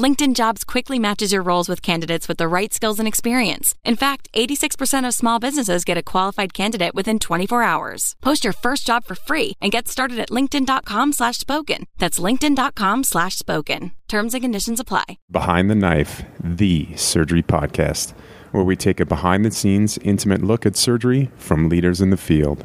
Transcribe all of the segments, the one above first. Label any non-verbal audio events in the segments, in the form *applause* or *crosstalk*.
LinkedIn Jobs quickly matches your roles with candidates with the right skills and experience. In fact, 86% of small businesses get a qualified candidate within 24 hours. Post your first job for free and get started at linkedin.com slash spoken. That's linkedin.com slash spoken. Terms and conditions apply. Behind the Knife, the surgery podcast, where we take a behind the scenes, intimate look at surgery from leaders in the field.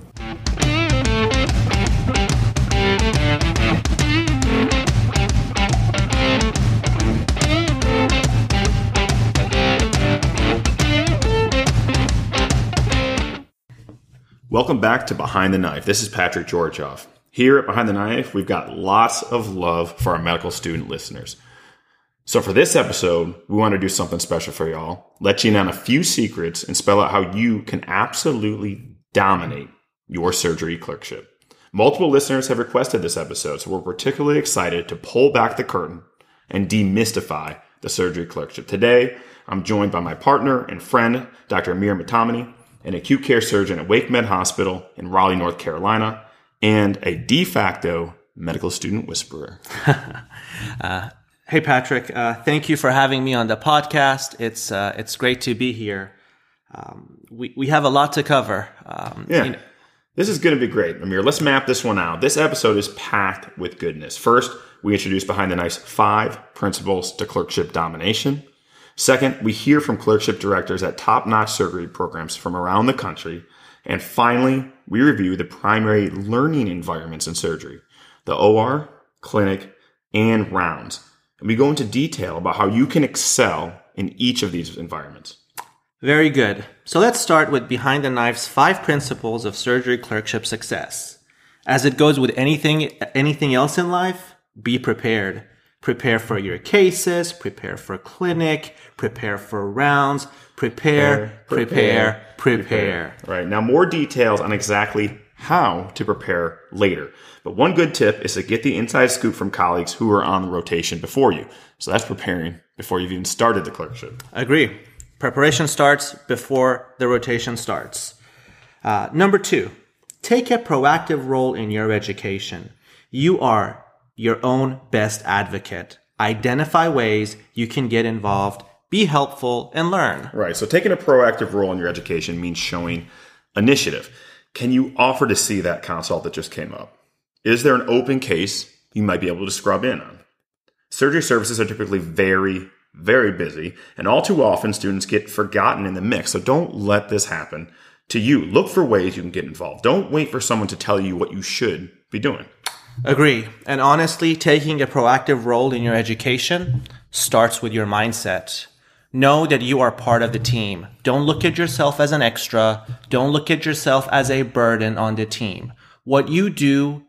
Welcome back to Behind the Knife. This is Patrick Georgoff. Here at Behind the Knife, we've got lots of love for our medical student listeners. So for this episode, we want to do something special for y'all. Let you in on a few secrets and spell out how you can absolutely dominate your surgery clerkship. Multiple listeners have requested this episode, so we're particularly excited to pull back the curtain and demystify the surgery clerkship. Today, I'm joined by my partner and friend, Dr. Amir Motameni, an acute care surgeon at WakeMed Hospital in Raleigh, North Carolina, and a de facto medical student whisperer. *laughs* uh, hey, Patrick. Uh, thank you for having me on the podcast. It's uh, it's great to be here. Um, we we have a lot to cover. Um, yeah. You know, this is going to be great, Amir. Let's map this one out. This episode is packed with goodness. First, we introduce Behind the Knife's five principles to clerkship domination. Second, we hear from clerkship directors at top notch surgery programs from around the country. And finally, we review the primary learning environments in surgery the OR, clinic, and rounds. And we go into detail about how you can excel in each of these environments. Very good. So let's start with Behind the Knife's five principles of surgery clerkship success. As it goes with anything, anything else in life, be prepared. Prepare for your cases, prepare for clinic, prepare for rounds, prepare, prepare, prepare, prepare. Right. Now, more details on exactly how to prepare later. But one good tip is to get the inside scoop from colleagues who are on the rotation before you. So that's preparing before you've even started the clerkship. Agree. Preparation starts before the rotation starts. Uh, number two, take a proactive role in your education. You are your own best advocate. Identify ways you can get involved, be helpful, and learn. Right. So taking a proactive role in your education means showing initiative. Can you offer to see that consult that just came up? Is there an open case you might be able to scrub in on? Surgery services are typically very, very busy, and all too often students get forgotten in the mix. So don't let this happen to you. Look for ways you can get involved. Don't wait for someone to tell you what you should be doing. Agree. And honestly, taking a proactive role in your education starts with your mindset. Know that you are part of the team. Don't look at yourself as an extra. Don't look at yourself as a burden on the team. What you do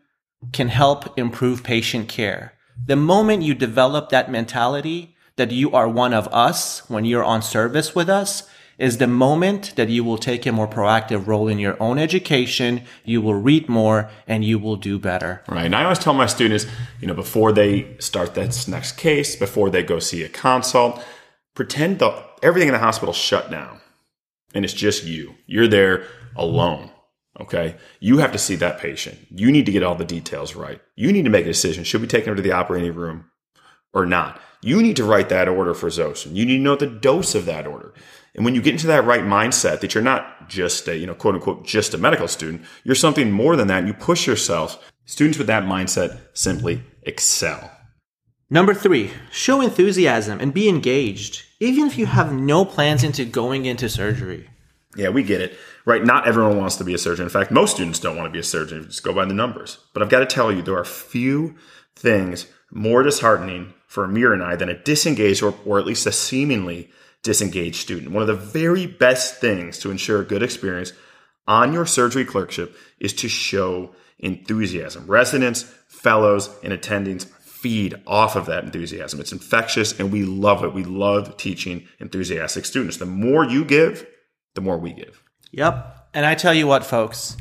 can help improve patient care. The moment you develop that mentality that you are one of us when you're on service with us, is the moment that you will take a more proactive role in your own education. You will read more and you will do better. Right. And I always tell my students, you know, before they start this next case, before they go see a consult, pretend that everything in the hospital shut down and it's just you. You're there alone. Okay. You have to see that patient. You need to get all the details right. You need to make a decision. Should we take him to the operating room or not? You need to write that order for Zosyn. You need to know the dose of that order. And when you get into that right mindset that you're not just a, you know, quote unquote, just a medical student, you're something more than that. And you push yourself. Students with that mindset simply excel. Number three, show enthusiasm and be engaged, even if you have no plans into going into surgery. Yeah, we get it. Right? Not everyone wants to be a surgeon. In fact, most students don't want to be a surgeon. Just go by the numbers. But I've got to tell you, there are few things more disheartening for Amir and I than a disengaged or, or at least a seemingly disengaged student. One of the very best things to ensure a good experience on your surgery clerkship is to show enthusiasm. Residents, fellows, and attendings feed off of that enthusiasm. It's infectious and we love it. We love teaching enthusiastic students. The more you give, the more we give. Yep. And I tell you what, folks,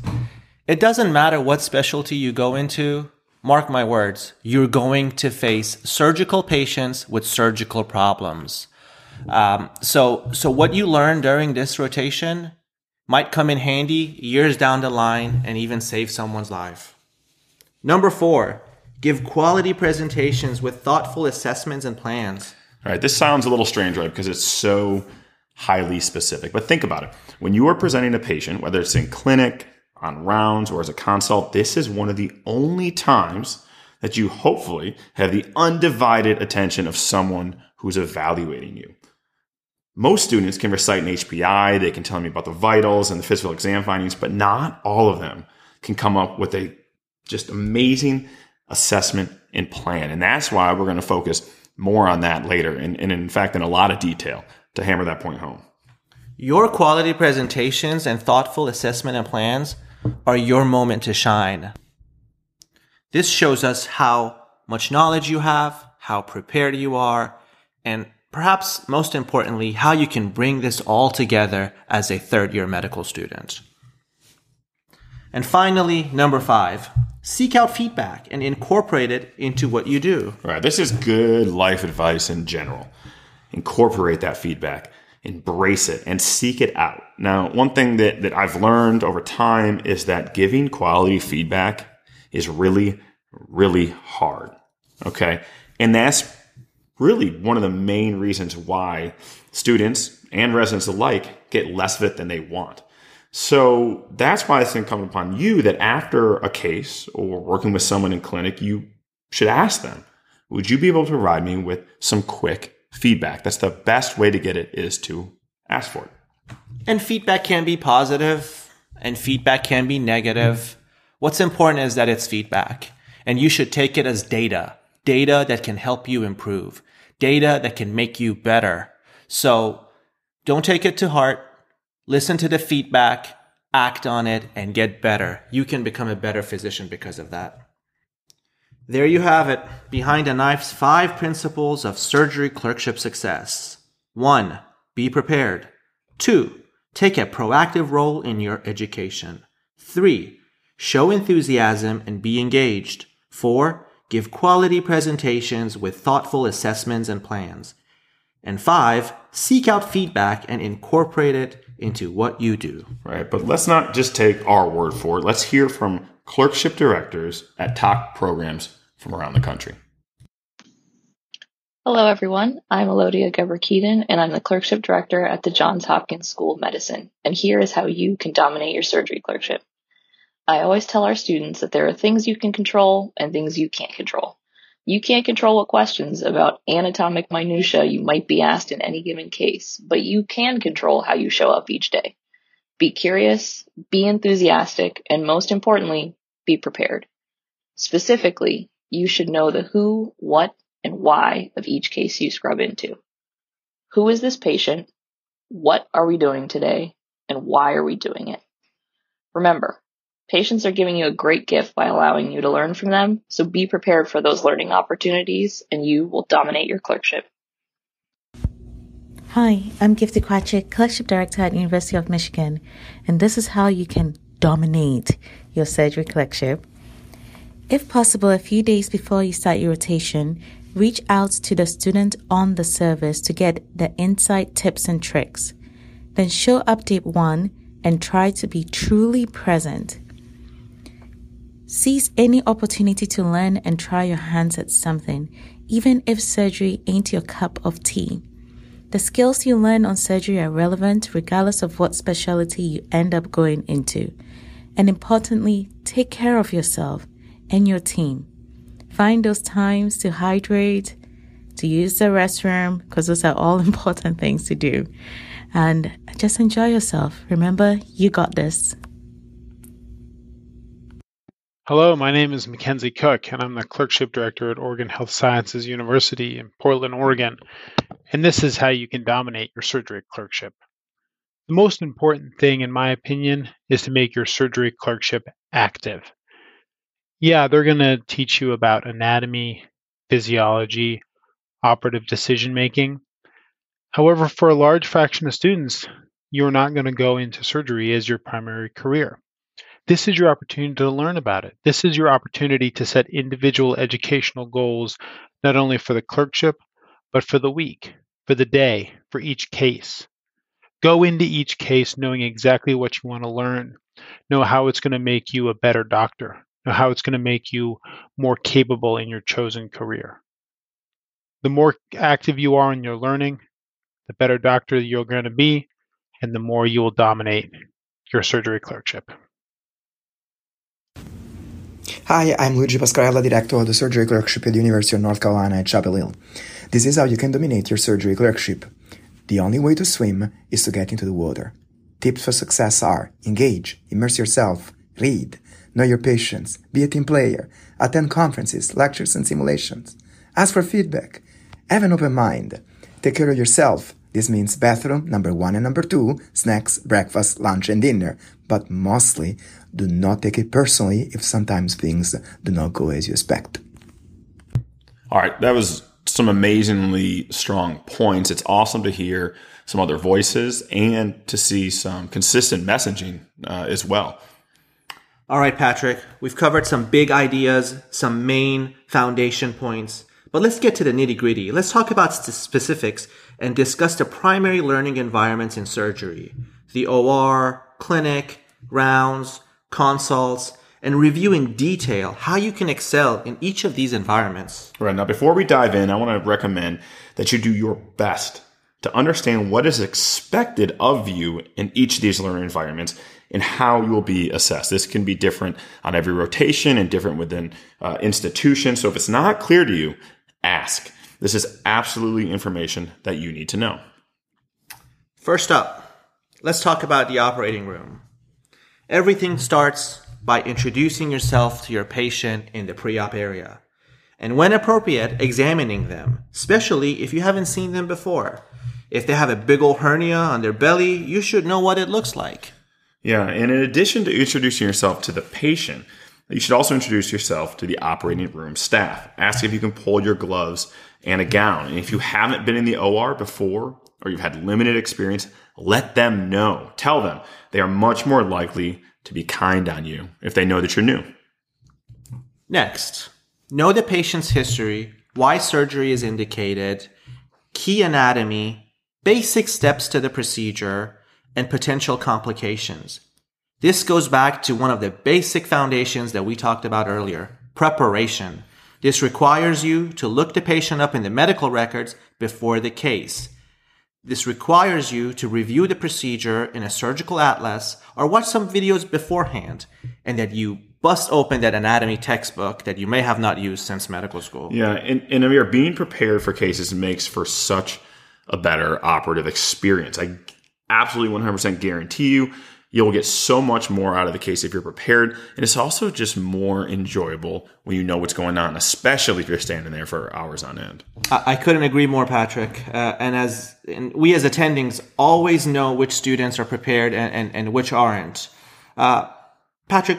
it doesn't matter what specialty you go into mark my words, you're going to face surgical patients with surgical problems. Um, so, so what you learn during this rotation might come in handy years down the line and even save someone's life. Number four, give quality presentations with thoughtful assessments and plans. All right, this sounds a little strange, right? Because it's so highly specific. But think about it. When you are presenting a patient, whether it's in clinic, on rounds, or as a consult, this is one of the only times that you hopefully have the undivided attention of someone who's evaluating you. Most students can recite an HPI, they can tell me about the vitals and the physical exam findings, but not all of them can come up with a just amazing assessment and plan. And that's why we're going to focus more on that later, and, and in fact, in a lot of detail to hammer that point home. Your quality presentations and thoughtful assessment and plans are your moment to shine. This shows us how much knowledge you have, how prepared you are, and perhaps most importantly, how you can bring this all together as a third year medical student. And finally, number five, seek out feedback and incorporate it into what you do. All right, this is good life advice in general. Incorporate that feedback, embrace it, and seek it out. Now, one thing that, that I've learned over time is that giving quality feedback is really, really hard. Okay. And that's really one of the main reasons why students and residents alike get less of it than they want. So that's why it's incumbent upon you that after a case or working with someone in clinic, you should ask them, would you be able to provide me with some quick feedback? That's the best way to get it is to ask for it. And feedback can be positive and feedback can be negative. What's important is that it's feedback and you should take it as data, data that can help you improve, data that can make you better. So don't take it to heart listen to the feedback, act on it, and get better. You can become a better physician because of that. There you have it. Behind a knife's five principles of surgery clerkship success. One, be prepared. Two, take a proactive role in your education. Three, show enthusiasm and be engaged. Four, give quality presentations with thoughtful assessments and plans. And five, seek out feedback and incorporate it into what you do. Right. But let's not just take our word for it. Let's hear from clerkship directors at top programs from around the country. Hello, everyone. I'm Alodia Geber and I'm the clerkship director at the Johns Hopkins School of Medicine. And here is how you can dominate your surgery clerkship. I always tell our students that there are things you can control and things you can't control. You can't control what questions about anatomic minutia you might be asked in any given case, but you can control how you show up each day. Be curious, be enthusiastic, and most importantly, be prepared. Specifically, you should know the who, what, and why of each case you scrub into. Who is this patient? What are we doing today? And why are we doing it? Remember, Patients are giving you a great gift by allowing you to learn from them, so be prepared for those learning opportunities and you will dominate your clerkship. Hi, I'm Gifty Kwakye, Clerkship Director at University of Michigan, and this is how you can dominate your surgery clerkship. If possible, a few days before you start your rotation, reach out to the student on the service to get the insight tips and tricks. Then show update one and try to be truly present. Seize any opportunity to learn and try your hands at something, even if surgery ain't your cup of tea. The skills you learn on surgery are relevant regardless of what specialty you end up going into. And importantly, take care of yourself and your team. Find those times to hydrate, to use the restroom, because those are all *laughs* important things to do. And just enjoy yourself. Remember, you got this. Hello, my name is Mackenzie Cook, and I'm the Clerkship Director at Oregon Health Sciences University in Portland, Oregon. And this is how you can dominate your surgery clerkship. The most important thing, in my opinion, is to make your surgery clerkship active. Yeah, they're going to teach you about anatomy, physiology, operative decision making. However, for a large fraction of students, you're not going to go into surgery as your primary career. This is your opportunity to learn about it. This is your opportunity to set individual educational goals, not only for the clerkship, but for the week, for the day, for each case. Go into each case knowing exactly what you want to learn, know how it's going to make you a better doctor, know how it's going to make you more capable in your chosen career. The more active you are in your learning, the better doctor you're going to be, and the more you will dominate your surgery clerkship. Hi, I'm Luigi Pascarella, Director of the Surgery Clerkship at the University of North Carolina at Chapel Hill. This is how you can dominate your surgery clerkship. The only way to swim is to get into the water. Tips for success are engage, immerse yourself, read, know your patients, be a team player, attend conferences, lectures, and simulations. Ask for feedback. Have an open mind. Take care of yourself. This means bathroom, number one and number two, snacks, breakfast, lunch, and dinner. But mostly, do not take it personally if sometimes things do not go as you expect. All right, that was some amazingly strong points. It's awesome to hear some other voices and to see some consistent messaging uh, as well. All right, Patrick, we've covered some big ideas, some main foundation points, but let's get to the nitty gritty. Let's talk about specifics and discuss the primary learning environments in surgery the OR, clinic, rounds, consults, and review in detail how you can excel in each of these environments. Right. Now, before we dive in, I want to recommend that you do your best to understand what is expected of you in each of these learning environments and how you will be assessed. This can be different on every rotation and different within uh, institutions. So if it's not clear to you, ask. This is absolutely information that you need to know. First up, let's talk about the operating room. Everything starts by introducing yourself to your patient in the pre-op area. And when appropriate, examining them, especially if you haven't seen them before. If they have a big old hernia on their belly, you should know what it looks like. Yeah, and in addition to introducing yourself to the patient, you should also introduce yourself to the operating room staff. Ask if you can pull your gloves and a gown. And if you haven't been in the OR before or you've had limited experience, let them know. Tell them they are much more likely to be kind on you if they know that you're new. Next, know the patient's history, why surgery is indicated, key anatomy, basic steps to the procedure, and potential complications. This goes back to one of the basic foundations that we talked about earlier preparation. This requires you to look the patient up in the medical records before the case. This requires you to review the procedure in a surgical atlas or watch some videos beforehand and that you bust open that anatomy textbook that you may have not used since medical school. Yeah, and, and Amir, being prepared for cases makes for such a better operative experience. I absolutely 100% guarantee you You'll get so much more out of the case if you're prepared. And it's also just more enjoyable when you know what's going on, especially if you're standing there for hours on end. I, couldn't agree more, Patrick. Uh, and as and we as attendings always know which students are prepared and, and, and which aren't. Uh, Patrick,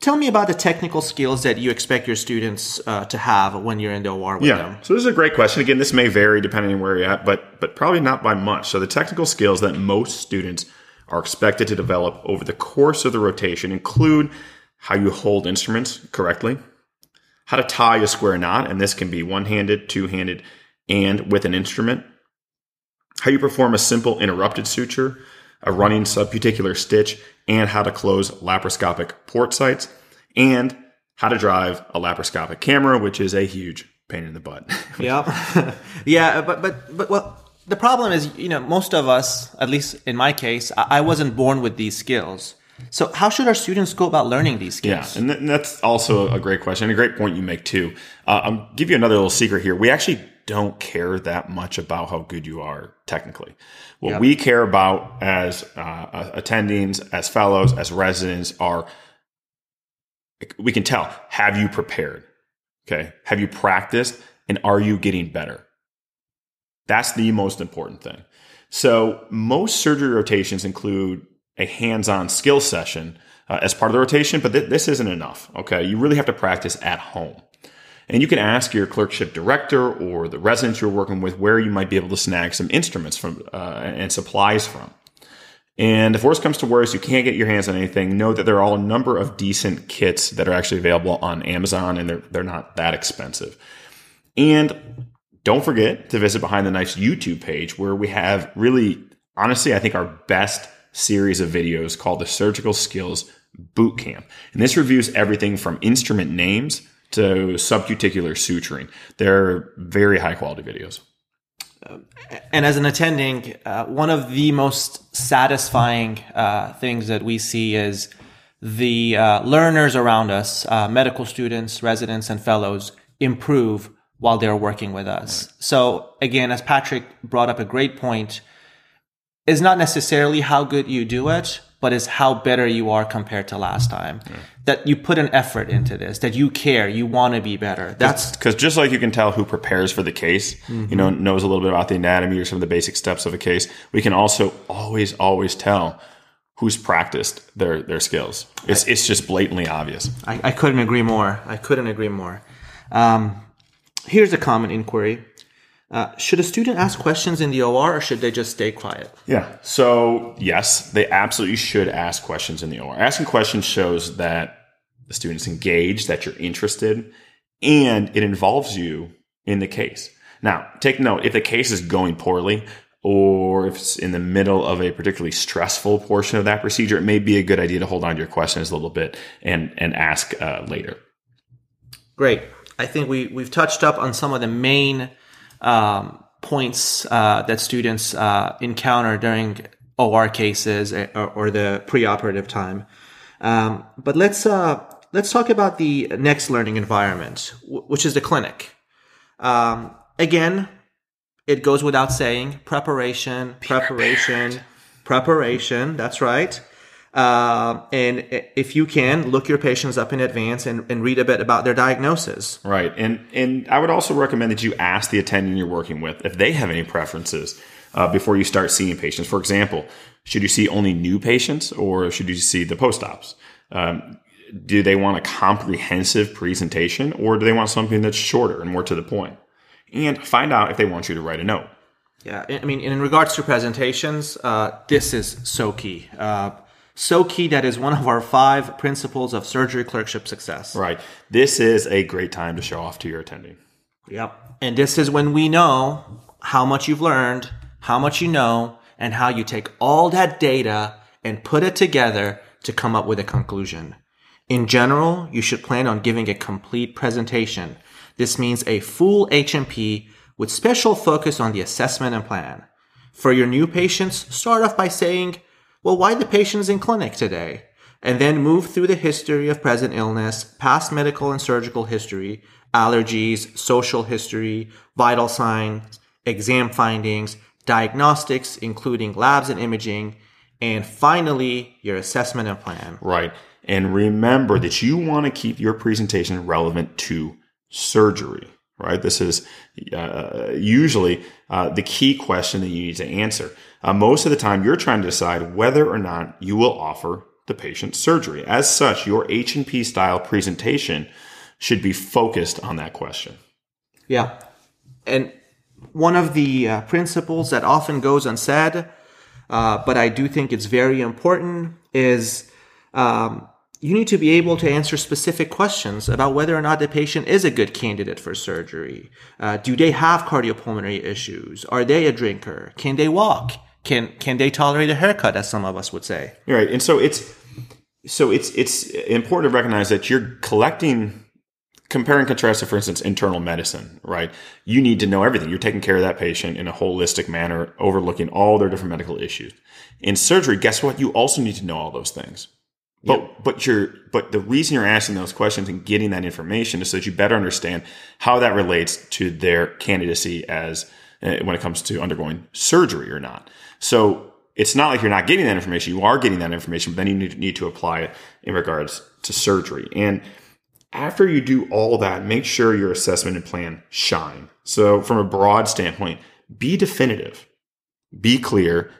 tell me about the technical skills that you expect your students uh, to have when you're in the OR with yeah. them. So this is a great question. Again, this may vary depending on where you're at, but but probably not by much. So the technical skills that most students are expected to develop over the course of the rotation include how you hold instruments correctly, how to tie a square knot, and this can be one handed, two handed, and with an instrument, how you perform a simple interrupted suture, a running subcuticular stitch, and how to close laparoscopic port sites, and how to drive a laparoscopic camera, which is a huge pain in the butt. *laughs* yeah, *laughs* yeah, but but but well, the problem is, you know, most of us, at least in my case, I wasn't born with these skills. So how should our students go about learning these skills? Yeah, and, th- and that's also a great question, a great point you make too. Uh, I'll give you another little secret here. We actually don't care that much about how good you are technically. What yep. we care about as uh, attendings, as fellows, as residents are we can tell have you prepared? Okay, have you practiced, and are you getting better? That's the most important thing. So most surgery rotations include a hands-on skill session uh, as part of the rotation, but th- this isn't enough. Okay, you really have to practice at home. And you can ask your clerkship director or the residents you're working with where you might be able to snag some instruments from uh, and supplies from. And if worst comes to worst, you can't get your hands on anything, know that there are a number of decent kits that are actually available on Amazon and they're, they're not that expensive. And don't forget to visit Behind the Knife's YouTube page where we have really, honestly, I think our best series of videos called the Surgical Skills Boot Camp. And this reviews everything from instrument names to subcuticular suturing. They're very high quality videos. and as an attending, uh, one of the most satisfying uh, things that we see is the uh, learners around us, uh, medical students, residents, and fellows, improve while they're working with us. Right. So again, as Patrick brought up a great point, is not necessarily how good you do it, but is how better you are compared to last time. Yeah. That you put an effort into this, that you care, you want to be better. That's because just like you can tell who prepares for the case, mm-hmm. you know, knows a little bit about the anatomy or some of the basic steps of a case, we can also always, always tell who's practiced their their skills. It's I, it's just blatantly obvious. I, I, couldn't agree more. I couldn't agree more. Um, here's a common inquiry. Uh, should a student ask questions in the OR or should they just stay quiet? Yeah. So, yes, they absolutely should ask questions in the OR. Asking questions shows that the student's engaged, that you're interested, and it involves you in the case. Now, take note if the case is going poorly or if it's in the middle of a particularly stressful portion of that procedure, it may be a good idea to hold on to your questions a little bit and, and ask uh, later. Great. I think we, we've touched up on some of the main um, points uh, that students uh, encounter during OR cases eh, or, or the preoperative time. Um, but let's uh, let's talk about the next learning environment, w- which is the clinic. Um, again, it goes without saying: preparation, preparation, preparation. That's right. Uh, and if you can, look your patients up in advance and, and read a bit about their diagnosis. Right. And, and I would also recommend that you ask the attending you're working with if they have any preferences uh, before you start seeing patients. For example, should you see only new patients or should you see the post ops? Um, do they want a comprehensive presentation or do they want something that's shorter and more to the point? And find out if they want you to write a note. Yeah, I mean, in regards to presentations, uh, this is so key. Uh, so key that is one of our five principles of surgery clerkship success. Right. This is a great time to show off to your attending. Yep. And this is when we know how much you've learned, how much you know, and how you take all that data and put it together to come up with a conclusion. In general, you should plan on giving a complete presentation. This means a full H&P with special focus on the assessment and plan. For your new patients, start off by saying, well, why the patient's in clinic today? And then move through the history of present illness, past medical and surgical history, allergies, social history, vital signs, exam findings, diagnostics, including labs and imaging, and finally, your assessment and plan. Right. And remember that you want to keep your presentation relevant to surgery, right? This is uh, usually uh, the key question that you need to answer. Uh, most of the time, you're trying to decide whether or not you will offer the patient surgery. As such, your H&P style presentation should be focused on that question. Yeah. And one of the uh, principles that often goes unsaid, uh, but I do think it's very important, is um, you need to be able to answer specific questions about whether or not the patient is a good candidate for surgery. Uh, do they have cardiopulmonary issues? Are they a drinker? Can they walk? can can they tolerate a haircut as some of us would say right and so it's so it's it's important to recognize that you're collecting compare and contrast for instance internal medicine right you need to know everything you're taking care of that patient in a holistic manner overlooking all their different medical issues in surgery guess what you also need to know all those things but yep. but you're but the reason you're asking those questions and getting that information is so that you better understand how that relates to their candidacy as uh, when it comes to undergoing surgery or not so it's not like you're not getting that information. You are getting that information, but then you need, need to apply it in regards to surgery. And after you do all that, make sure your assessment and plan shine. So from a broad standpoint, be definitive, be clear,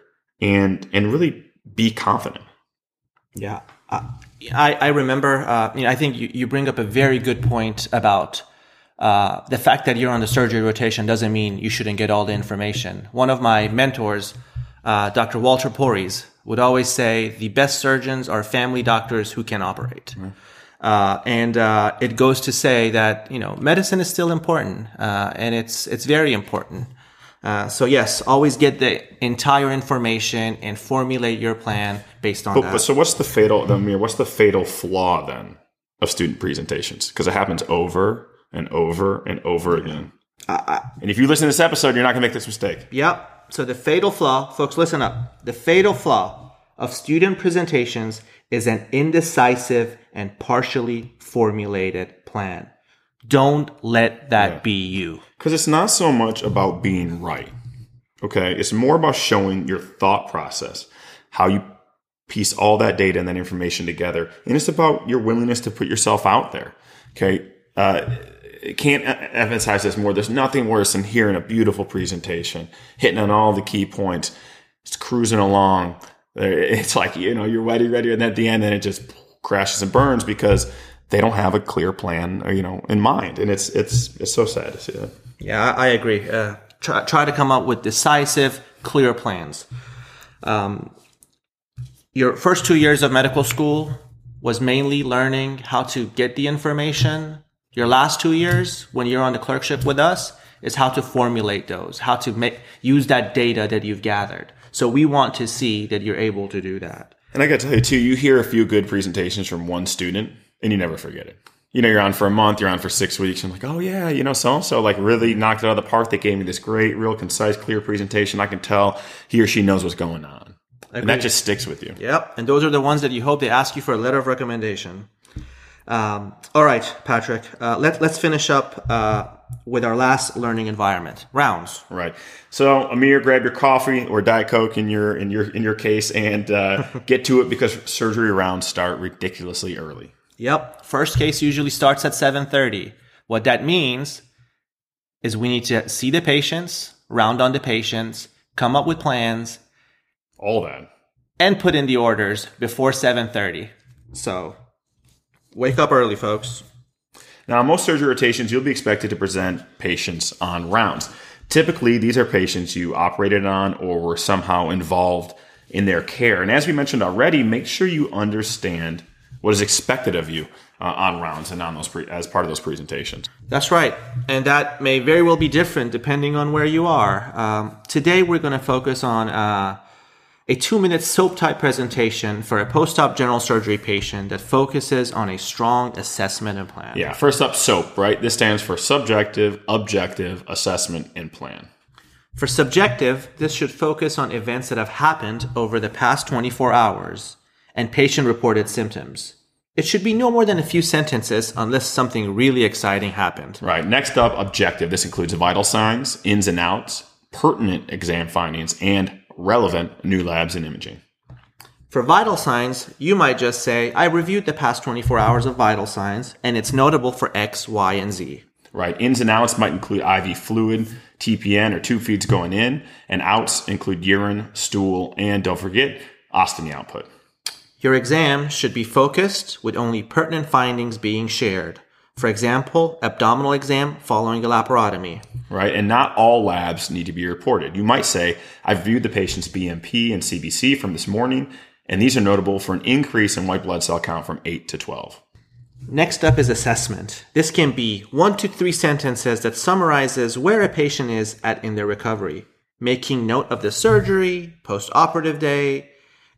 and and really be confident. Yeah, I I remember. Uh, you know, I think you, you bring up a very good point about uh, the fact that you're on the surgery rotation doesn't mean you shouldn't get all the information. One of my mentors uh, Dr. Walter Porres, would always say the best surgeons are family doctors who can operate. Uh, and uh, it goes to say that you know medicine is still important, uh, and it's it's very important. Uh, so yes, always get the entire information and formulate your plan based on But, that. but so what's the fatal? I mean, what's the fatal flaw then of student presentations? Because it happens over and over and over again. and if you listen to this episode, you're not going to make this mistake. Yep. So the fatal flaw, folks, listen up. The fatal flaw of student presentations is an indecisive and partially formulated plan. Don't let that be you. Because it's not so much about being right. Okay. It's more about showing your thought process, how you piece all that data and that information together. And it's about your willingness to put yourself out there. Okay. Uh, can't emphasize this more. There's nothing worse than hearing a beautiful presentation, hitting on all the key points, it's cruising along. It's like, you know, you're ready, ready. And at the end, then it just crashes and burns because they don't have a clear plan, or, you know, in mind. And it's, it's, it's so sad to see that. Yeah, I I agree. Uh, try, try to come up with decisive, clear plans. Um, your first two years of medical school was mainly learning how to get the information. Your last two years, when you're on the clerkship with us, is how to formulate those, how to make use that data that you've gathered. So we want to see that you're able to do that. And I got to tell you too, you hear a few good presentations from one student and you never forget it. You know, you're on for a month, you're on for six weeks, and like, oh yeah, you know, so and so like really knocked it out of the park. They gave me this great, real concise, clear presentation. I can tell he or she knows what's going on. And that just sticks with you. Yep. And those are the ones that you hope they ask you for a letter of recommendation. Um, all right, Patrick. Uh, let, let's finish up uh, with our last learning environment rounds. Right. So Amir, grab your coffee or Diet Coke in your in your in your case and uh, *laughs* get to it because surgery rounds start ridiculously early. Yep. First case usually starts at 7:30. What that means is we need to see the patients, round on the patients, come up with plans, All that. and put in the orders before 7:30. So wake up early, folks. Now, most surgery rotations, you'll be expected to present patients on rounds. Typically, these are patients you operated on or were somehow involved in their care. And as we mentioned already, make sure you understand what is expected of you uh, on rounds and on those pre- as part of those presentations. That's right. And that may very well be different depending on where you are. Um, today, we're going to focus on uh, a two minute SOAP type presentation for a post op general surgery patient that focuses on a strong assessment and plan. Yeah, first up, SOAP, right? This stands for Subjective, Objective Assessment and Plan. For subjective, this should focus on events that have happened over the past 24 hours and patient reported symptoms. It should be no more than a few sentences unless something really exciting happened. Right. Next up, objective. This includes vital signs, ins and outs, pertinent exam findings, and relevant new labs and imaging. For vital signs, you might just say, I reviewed the past 24 hours of vital signs, and it's notable for X, Y, and Z. Right. Ins and outs might include IV fluid, TPN, or tube feeds going in, and outs include urine, stool, and don't forget, ostomy output. Your exam should be focused with only pertinent findings being shared. For example, abdominal exam following a laparotomy. Right. And not all labs need to be reported. You might say, I've viewed the patient's BMP and CBC from this morning, and these are notable for an increase in white blood cell count from 8 to 12. Next up is assessment. This can be one to three sentences that summarizes where a patient is at in their recovery, making note of the surgery, post-operative day,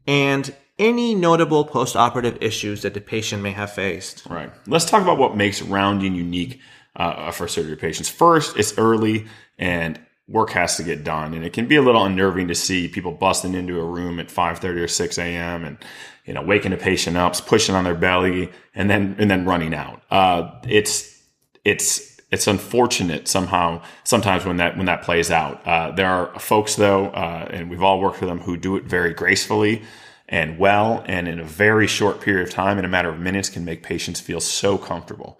and any notable post-operative issues that the patient may have faced. Right. Let's talk about what makes rounding unique uh, for surgery patients. First, it's early and work has to get done, and it can be a little unnerving to see people busting into a room at 5:30 or 6 a.m. and you know waking a patient up, pushing on their belly, and then and then running out. Uh, it's it's it's unfortunate somehow sometimes when that when that plays out. Uh, there are folks though, uh, and we've all worked with them who do it very gracefully and well, and in a very short period of time, in a matter of minutes, can make patients feel so comfortable.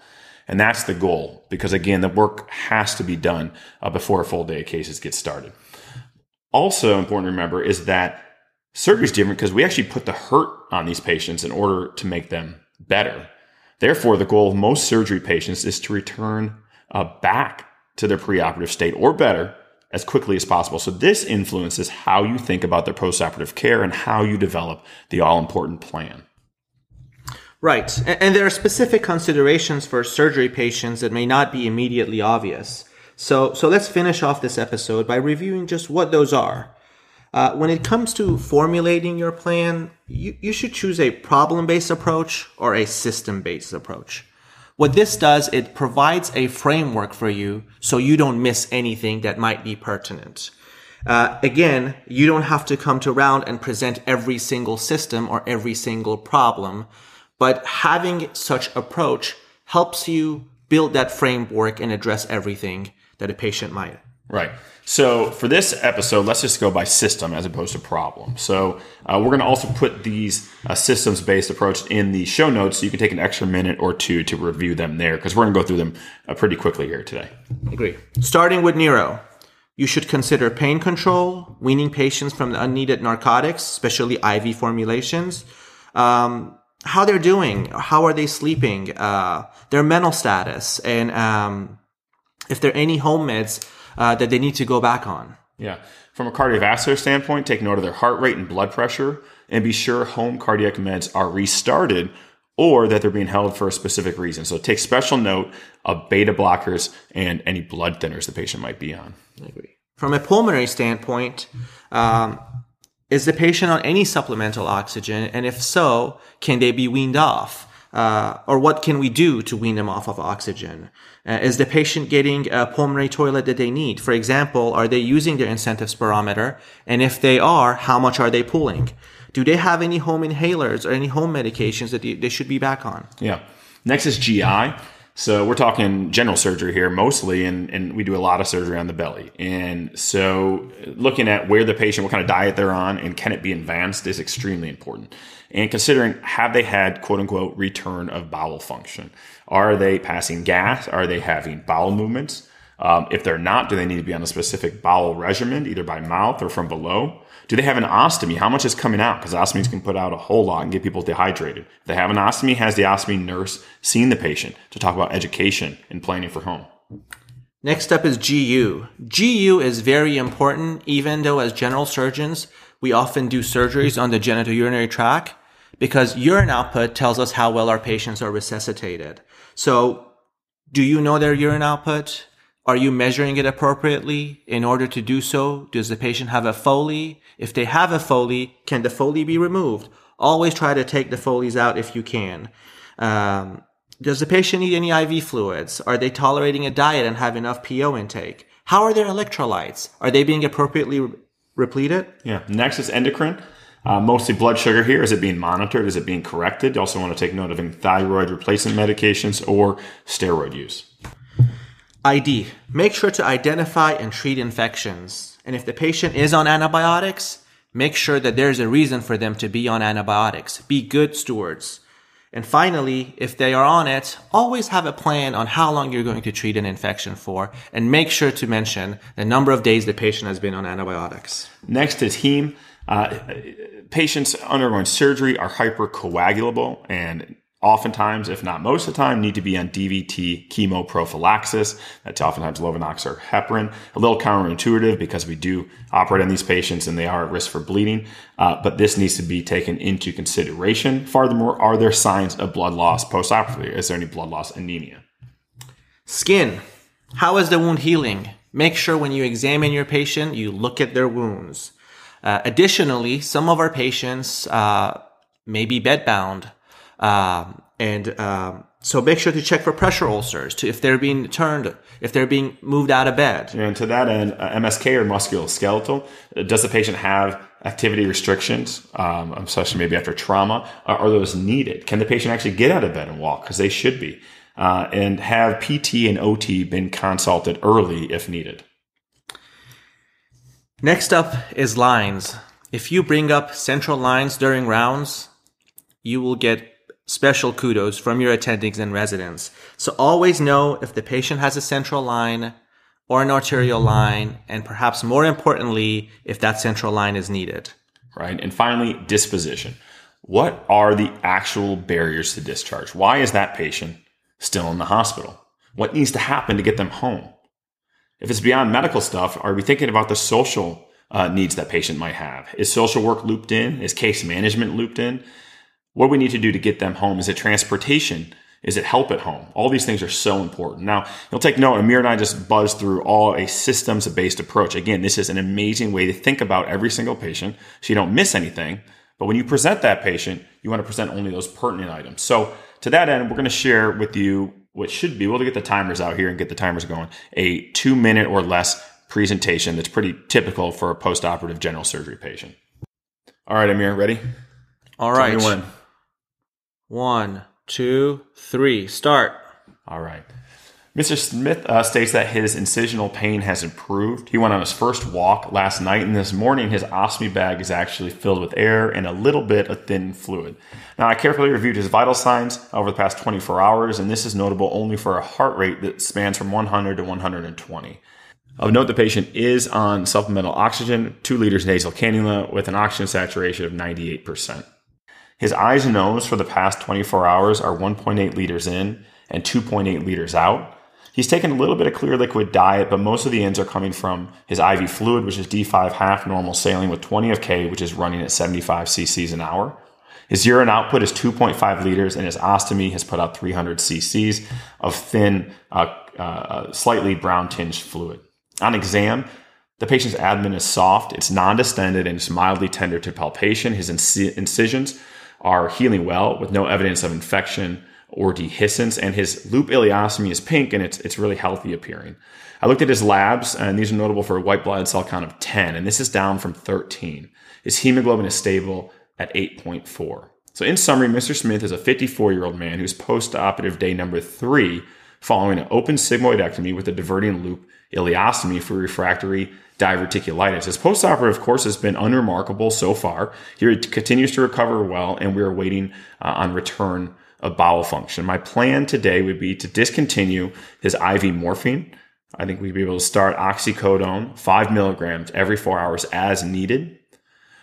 And that's the goal, because again, the work has to be done uh, before a full day of cases gets started. Also important to remember is that surgery is different because we actually put the hurt on these patients in order to make them better. Therefore, the goal of most surgery patients is to return uh, back to their preoperative state or better as quickly as possible. So this influences how you think about their postoperative care and how you develop the all important plan. Right. And there are specific considerations for surgery patients that may not be immediately obvious. So, so let's finish off this episode by reviewing just what those are. Uh, when it comes to formulating your plan, you, you should choose a problem based approach or a system based approach. What this does, it provides a framework for you so you don't miss anything that might be pertinent. Uh, again, you don't have to come to round and present every single system or every single problem, but having such approach helps you build that framework and address everything that a patient might. Right. So for this episode, let's just go by system as opposed to problem. So uh, we're going to also put these uh, systems based approach in the show notes so you can take an extra minute or two to review them there because we're going to go through them uh, pretty quickly here today. Agree. Starting with Neuro, You should consider pain control, weaning patients from the unneeded narcotics, especially IV formulations, um, how they're doing, how are they sleeping, uh, their mental status, and um, if there are any home meds uh, that they need to go back on. Yeah. From a cardiovascular standpoint, take note of their heart rate and blood pressure and be sure home cardiac meds are restarted or that they're being held for a specific reason. So take special note of beta blockers and any blood thinners the patient might be on. I agree. From a pulmonary standpoint, um, is the patient on any supplemental oxygen? And if so, can they be weaned off? Uh, or what can we do to wean them off of oxygen? Uh, is the patient getting a pulmonary toilet that they need? For example, are they using their incentive spirometer? And if they are, how much are they pulling? Do they have any home inhalers or any home medications that they should be back on? Yeah. Next is GI. So we're talking general surgery here mostly, and, and we do a lot of surgery on the belly. And so looking at where the patient, what kind of diet they're on, and can it be advanced is extremely important. And considering have they had quote unquote return of bowel function? Are they passing gas? Are they having bowel movements? Um, if they're not, do they need to be on a specific bowel regimen, either by mouth or from below? Do they have an ostomy? How much is coming out? Because ostomies can put out a whole lot and get people dehydrated. If they have an ostomy, has the ostomy nurse seen the patient to talk about education and planning for home? Next up is GU. GU is very important, even though as general surgeons, we often do surgeries on the genitourinary tract because urine output tells us how well our patients are resuscitated. So do you know their urine output? Are you measuring it appropriately? In order to do so, does the patient have a Foley? If they have a Foley, can the Foley be removed? Always try to take the Foleys out if you can. Um, does the patient need any IV fluids? Are they tolerating a diet and have enough PO intake? How are their electrolytes? Are they being appropriately re- repleted? Yeah. Next is endocrine. Uh, mostly blood sugar here. Is it being monitored? Is it being corrected? You also want to take note of any thyroid replacement medications or steroid use. ID. Make sure to identify and treat infections. And if the patient is on antibiotics, make sure that there's a reason for them to be on antibiotics. Be good stewards. And finally, if they are on it, always have a plan on how long you're going to treat an infection for and make sure to mention the number of days the patient has been on antibiotics. Next is heme. Uh, patients undergoing surgery are hypercoagulable and oftentimes, if not most of the time, need to be on DVT chemoprophylaxis. That's oftentimes Lovenox or heparin. A little counterintuitive because we do operate on these patients and they are at risk for bleeding, uh, but this needs to be taken into consideration. Furthermore, are there signs of blood loss postoperatively? Is there any blood loss anemia? Skin. How is the wound healing? Make sure when you examine your patient, you look at their wounds. Uh, additionally, some of our patients uh, may be bedbound um, and um, so make sure to check for pressure ulcers to if they're being turned, if they're being moved out of bed. And to that end, uh, MSK or musculoskeletal, uh, does the patient have activity restrictions, um, especially maybe after trauma? Are, are, those needed? Can the patient actually get out of bed and walk? Because they should be. Uh, and have PT and OT been consulted early if needed? Next up is lines. If you bring up central lines during rounds, you will get special kudos from your attendings and residents. So always know if the patient has a central line or an arterial line, and perhaps more importantly, if that central line is needed. Right. And finally, disposition. What are the actual barriers to discharge? Why is that patient still in the hospital? What needs to happen to get them home? If it's beyond medical stuff, are we thinking about the social uh, needs that patient might have? Is social work looped in? Is case management looped in? What do we need to do to get them home? Is it transportation? Is it help at home? All these things are so important. Now, you'll take note, Amir and I just buzzed through all a systems based approach. Again, this is an amazing way to think about every single patient so you don't miss anything. But when you present that patient, you want to present only those pertinent items. So to that end, we're going to share with you what should be, we'll get the timers out here and get the timers going, a two minute or less presentation that's pretty typical for a post-operative general surgery patient. All right, Amir, ready? All right. One, two, three, start. All right. Mr. Smith uh, states that his incisional pain has improved. He went on his first walk last night, and this morning his ostomy bag is actually filled with air and a little bit of thin fluid. Now, I carefully reviewed his vital signs over the past 24 hours, and this is notable only for a heart rate that spans from 100 to 120. Of note, the patient is on supplemental oxygen, 2 liters nasal cannula with an oxygen saturation of 98%. His I's and O's for the past 24 hours are 1.8 liters in and 2.8 liters out. He's taken a little bit of clear liquid diet, but most of the ins are coming from his IV fluid, which is D5 half normal saline with 20 of K, which is running at 75 cc's an hour. His urine output is 2.5 liters, and his ostomy has put out 300 cc's of thin, uh, uh, slightly brown tinged fluid. On exam, the patient's abdomen is soft, it's non distended, and it's mildly tender to palpation. His incisions are healing well with no evidence of infection or dehiscence, and his loop ileostomy is pink and it's, it's really healthy appearing. I looked at his labs, and these are notable for a white blood cell count of 10, and this is down from 13. His hemoglobin is stable at 8.4. So, in summary, Mr. Smith is a 54 year old man who's post operative day number three following an open sigmoidectomy with a diverting loop ileostomy for refractory diverticulitis. His postoperative course has been unremarkable so far. He continues to recover well, and we are waiting uh, on return of bowel function. My plan today would be to discontinue his IV morphine. I think we'd be able to start oxycodone, five milligrams every four hours as needed.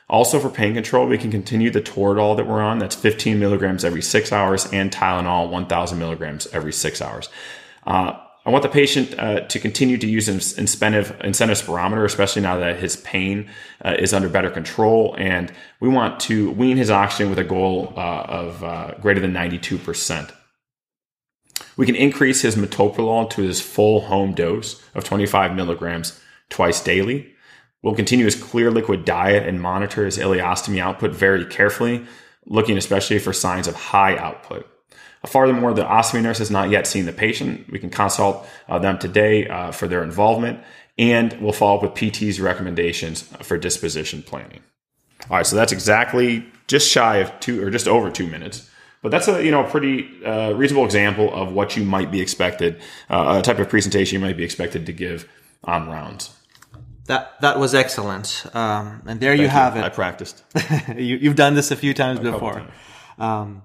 Also, for pain control, we can continue the Toradol that we're on. That's 15 milligrams every six hours, and Tylenol, 1,000 milligrams every six hours. Uh, I want the patient uh, to continue to use an incentive, incentive spirometer, especially now that his pain uh, is under better control. And we want to wean his oxygen with a goal uh, of uh, greater than 92%. We can increase his metoprolol to his full home dose of 25 milligrams twice daily. We'll continue his clear liquid diet and monitor his ileostomy output very carefully, looking especially for signs of high output. Furthermore, the ostomy nurse has not yet seen the patient. We can consult uh, them today uh, for their involvement, and we'll follow up with PT's recommendations for disposition planning. All right, so that's exactly just shy of two or just over two minutes. But that's a you know a pretty uh, reasonable example of what you might be expected, uh, a type of presentation you might be expected to give on rounds. That that was excellent, um, and there Thank you have you. it. I practiced. *laughs* you, have done this a few times a before. Times. Um,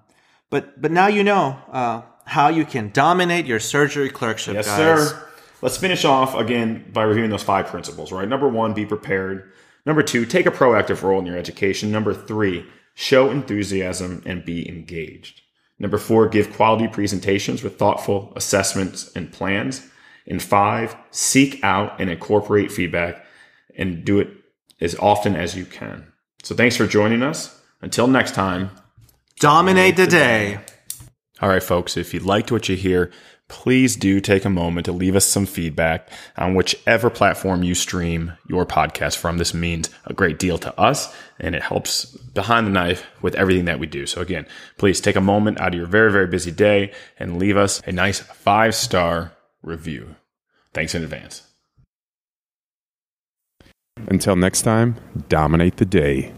but but now you know uh, how you can dominate your surgery clerkship. Yes, guys. sir. Let's finish off again by reviewing those five principles. Right. Number one, be prepared. Number two, take a proactive role in your education. Number three, show enthusiasm and be engaged. Number four, give quality presentations with thoughtful assessments and plans. And five, seek out and incorporate feedback and do it as often as you can. So thanks for joining us. Until next time, Dominate the day. All right, folks, if you liked what you hear, please do take a moment to leave us some feedback on whichever platform you stream your podcast from. This means a great deal to us and it helps behind the knife with everything that we do. So again, please take a moment out of your very, very busy day and leave us a nice five star review. Thanks in advance. Until next time, dominate the day.